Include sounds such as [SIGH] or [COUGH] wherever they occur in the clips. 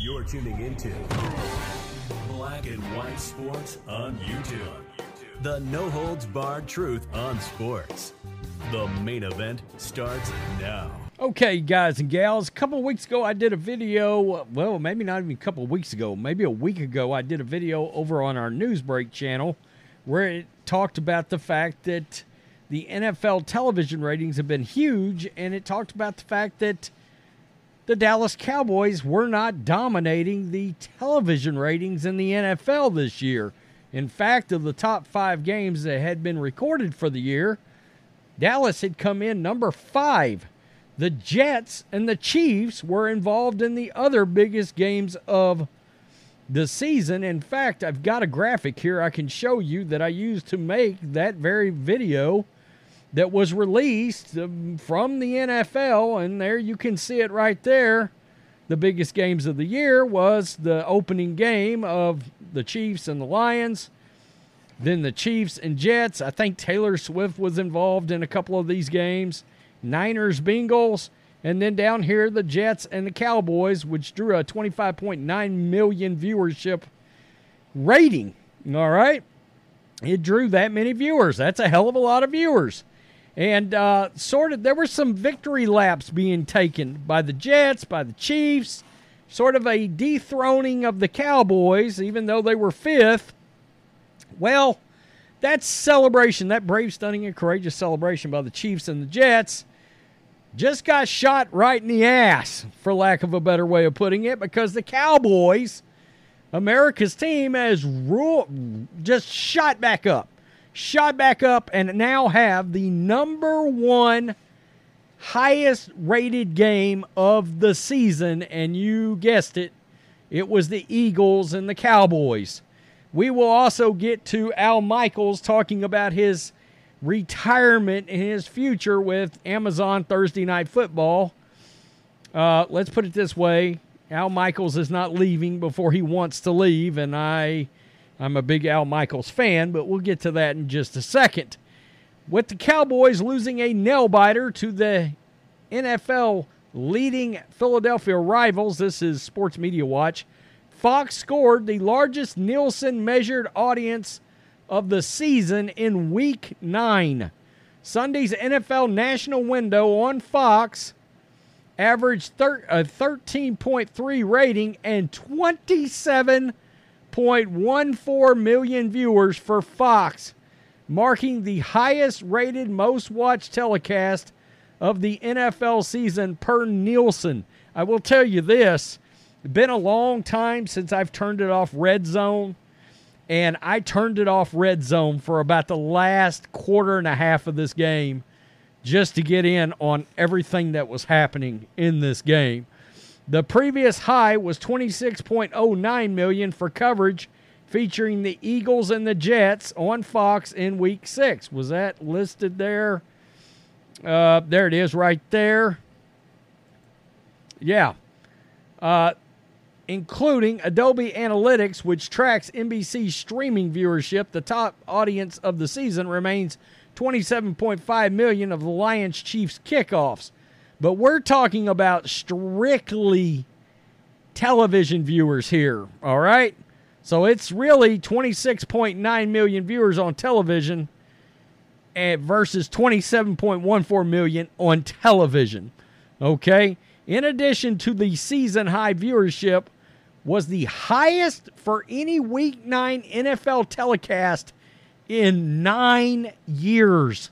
You're tuning into Black and White Sports on YouTube. The no holds barred truth on sports. The main event starts now. Okay, guys and gals, a couple weeks ago I did a video. Well, maybe not even a couple weeks ago, maybe a week ago, I did a video over on our Newsbreak channel where it talked about the fact that the NFL television ratings have been huge, and it talked about the fact that the Dallas Cowboys were not dominating the television ratings in the NFL this year. In fact, of the top five games that had been recorded for the year, Dallas had come in number five. The Jets and the Chiefs were involved in the other biggest games of the season. In fact, I've got a graphic here I can show you that I used to make that very video that was released um, from the NFL. And there you can see it right there. The biggest games of the year was the opening game of the Chiefs and the Lions. Then the Chiefs and Jets. I think Taylor Swift was involved in a couple of these games. Niners, Bengals. And then down here, the Jets and the Cowboys, which drew a 25.9 million viewership rating. All right. It drew that many viewers. That's a hell of a lot of viewers. And uh, sort of, there were some victory laps being taken by the Jets, by the Chiefs, sort of a dethroning of the Cowboys, even though they were fifth. Well, that celebration, that brave, stunning, and courageous celebration by the Chiefs and the Jets, just got shot right in the ass, for lack of a better way of putting it, because the Cowboys, America's team, has ru- just shot back up shot back up and now have the number one highest rated game of the season. And you guessed it, it was the Eagles and the Cowboys. We will also get to Al Michaels talking about his retirement and his future with Amazon Thursday Night Football. Uh, let's put it this way Al Michaels is not leaving before he wants to leave, and I I'm a big Al Michaels fan, but we'll get to that in just a second. With the Cowboys losing a nail biter to the NFL leading Philadelphia rivals, this is Sports Media Watch. Fox scored the largest Nielsen measured audience of the season in week nine. Sunday's NFL national window on Fox averaged thir- a 13.3 rating and 27 1.14 million viewers for Fox, marking the highest rated, most watched telecast of the NFL season per Nielsen. I will tell you this been a long time since I've turned it off Red Zone, and I turned it off Red Zone for about the last quarter and a half of this game just to get in on everything that was happening in this game. The previous high was 26.09 million for coverage featuring the Eagles and the Jets on Fox in week 6. Was that listed there? Uh, there it is right there. Yeah. Uh, including Adobe Analytics, which tracks NBC streaming viewership. The top audience of the season remains 27.5 million of the Lions Chiefs kickoffs. But we're talking about strictly television viewers here, all right? So it's really 26.9 million viewers on television eh, versus 27.14 million on television. Okay? in addition to the season high viewership, was the highest for any Week 9 NFL telecast in nine years.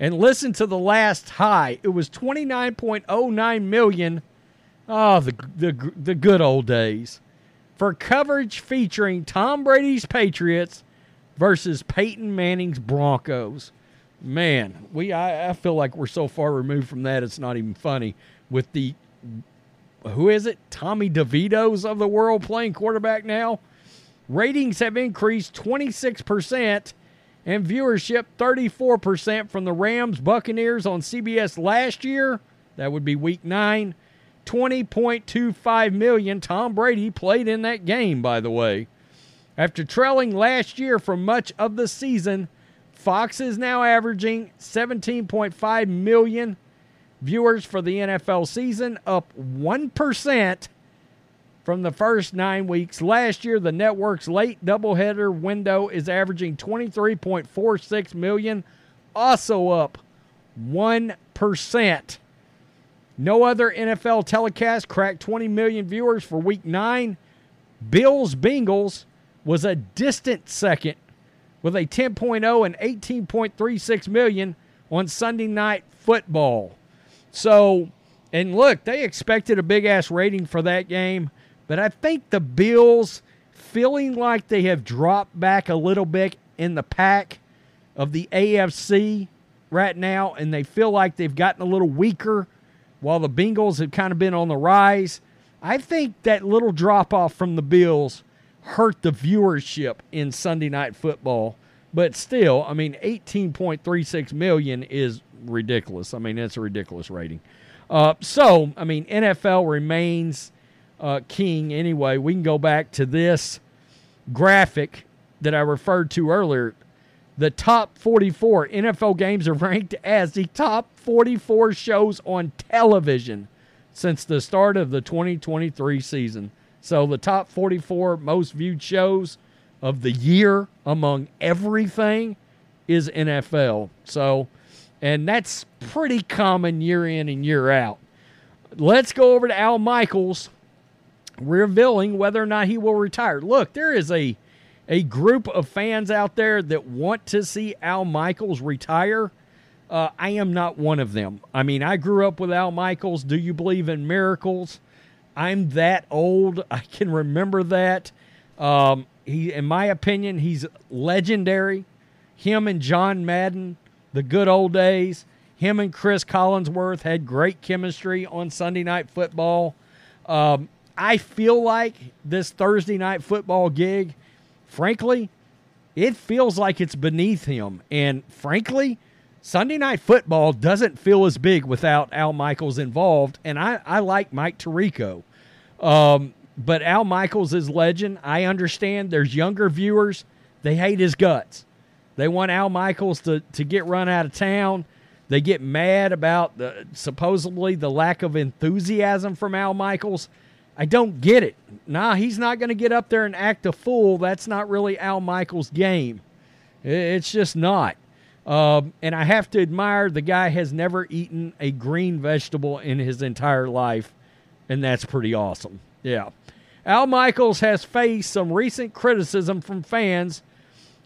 And listen to the last high. It was 29.09 million. Oh, the, the, the good old days. For coverage featuring Tom Brady's Patriots versus Peyton Manning's Broncos. Man, we I, I feel like we're so far removed from that it's not even funny. With the who is it? Tommy DeVito's of the world playing quarterback now. Ratings have increased 26% and viewership 34% from the Rams Buccaneers on CBS last year. That would be week 9. 20.25 million. Tom Brady played in that game by the way. After trailing last year for much of the season, Fox is now averaging 17.5 million viewers for the NFL season, up 1% from the first nine weeks. Last year, the network's late doubleheader window is averaging 23.46 million, also up 1%. No other NFL telecast cracked 20 million viewers for week nine. Bills Bengals was a distant second with a 10.0 and 18.36 million on Sunday night football. So, and look, they expected a big ass rating for that game, but I think the Bills feeling like they have dropped back a little bit in the pack of the AFC right now, and they feel like they've gotten a little weaker while the Bengals have kind of been on the rise. I think that little drop off from the Bills hurt the viewership in Sunday night football. But still, I mean, 18.36 million is ridiculous. I mean, it's a ridiculous rating. Uh, so, I mean, NFL remains uh, king anyway. We can go back to this graphic that I referred to earlier. The top 44 NFL games are [LAUGHS] ranked as the top 44 shows on television since the start of the 2023 season. So, the top 44 most viewed shows of the year among everything is NFL. So, and that's pretty common year in and year out. Let's go over to Al Michaels revealing whether or not he will retire. Look, there is a a group of fans out there that want to see Al Michaels retire. Uh, I am not one of them. I mean, I grew up with Al Michaels. Do you believe in miracles? I'm that old. [LAUGHS] I can remember that. Um, he, in my opinion, he's legendary. Him and John Madden the good old days. Him and Chris Collinsworth had great chemistry on Sunday Night Football. Um, I feel like this Thursday Night Football gig, frankly, it feels like it's beneath him. And frankly, Sunday Night Football doesn't feel as big without Al Michaels involved. And I, I like Mike Tirico. Um, but Al Michaels is legend. I understand there's younger viewers, they hate his guts. They want Al Michaels to, to get run out of town. They get mad about the supposedly the lack of enthusiasm from Al Michaels. I don't get it. Nah, he's not going to get up there and act a fool. That's not really Al Michaels' game. It's just not. Um, and I have to admire the guy has never eaten a green vegetable in his entire life, and that's pretty awesome. Yeah. Al Michaels has faced some recent criticism from fans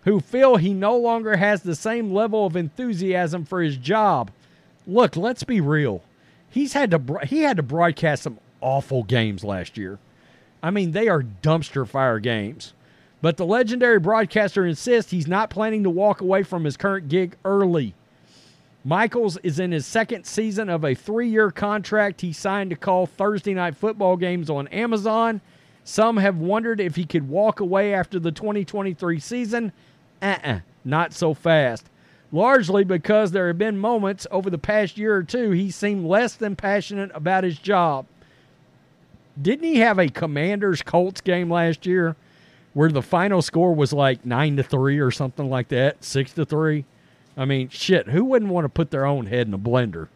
who feel he no longer has the same level of enthusiasm for his job. Look, let's be real. He's had to he had to broadcast some awful games last year. I mean, they are dumpster fire games. But the legendary broadcaster insists he's not planning to walk away from his current gig early. Michaels is in his second season of a three year contract he signed to call Thursday night football games on Amazon. Some have wondered if he could walk away after the 2023 season uh-uh, not so fast. Largely because there have been moments over the past year or two he seemed less than passionate about his job. Didn't he have a Commanders Colts game last year where the final score was like 9 to 3 or something like that, 6 to 3? I mean, shit, who wouldn't want to put their own head in a blender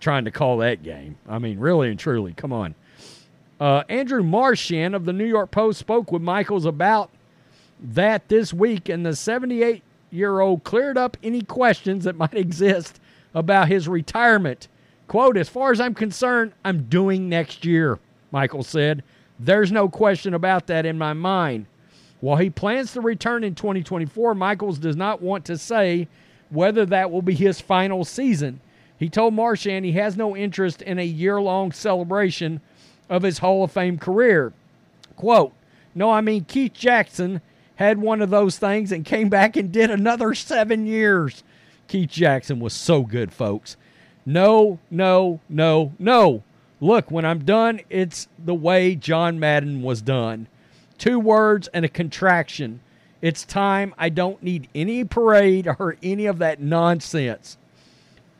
trying to call that game? I mean, really and truly, come on. Uh, Andrew Marchand of the New York Post spoke with Michaels about that this week, and the 78 year old cleared up any questions that might [LAUGHS] exist about his retirement. Quote, as far as I'm concerned, I'm doing next year, Michael said. There's no question about that in my mind. While he plans to return in 2024, Michaels does not want to say whether that will be his final season. He told Marchand he has no interest in a year long celebration of his Hall of Fame career. Quote, No, I mean, Keith Jackson had one of those things and came back and did another seven years. Keith Jackson was so good, folks. No, no, no, no. Look, when I'm done, it's the way John Madden was done. Two words and a contraction. It's time. I don't need any parade or any of that nonsense.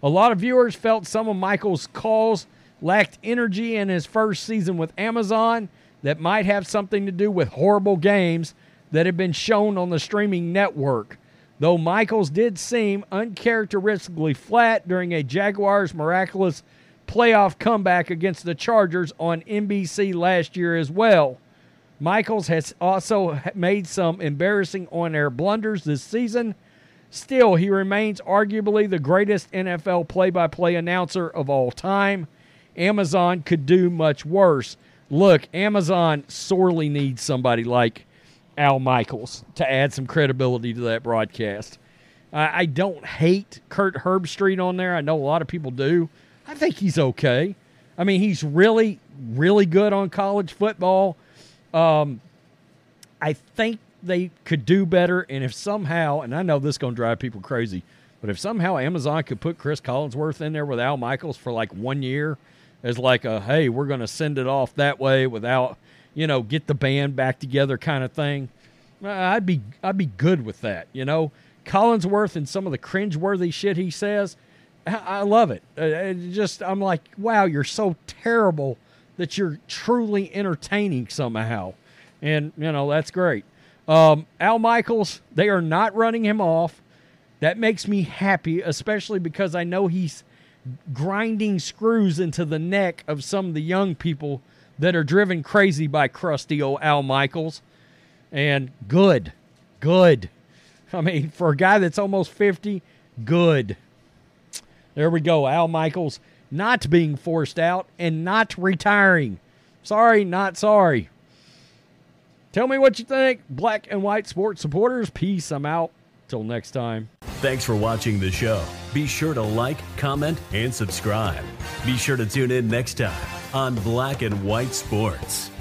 A lot of viewers felt some of Michael's calls lacked energy in his first season with Amazon that might have something to do with horrible games that had been shown on the streaming network. Though Michaels did seem uncharacteristically flat during a Jaguars miraculous playoff comeback against the Chargers on NBC last year as well. Michaels has also made some embarrassing on air blunders this season. Still, he remains arguably the greatest NFL play by play announcer of all time. Amazon could do much worse. Look, Amazon sorely needs somebody like Al Michaels to add some credibility to that broadcast. I don't hate Kirk Herbstreit on there. I know a lot of people do. I think he's okay. I mean, he's really, really good on college football. Um, I think they could do better. And if somehow, and I know this is going to drive people crazy, but if somehow Amazon could put Chris Collinsworth in there with Al Michaels for like one year as like a, hey, we're going to send it off that way without, you know, get the band back together kind of thing, I'd be I'd be good with that. You know, Collinsworth and some of the cringeworthy shit he says, I love it. it. Just I'm like, wow, you're so terrible that you're truly entertaining somehow, and you know that's great. Um, Al Michaels, they are not running him off. That makes me happy, especially because I know he's grinding screws into the neck of some of the young people that are driven crazy by crusty old Al Michaels. And good, good. I mean, for a guy that's almost 50, good. There we go. Al Michaels not being forced out and not retiring. Sorry, not sorry. Tell me what you think, black and white sports supporters. Peace. I'm out. Till next time. Thanks for watching the show. Be sure to like, comment, and subscribe. Be sure to tune in next time on Black and White Sports.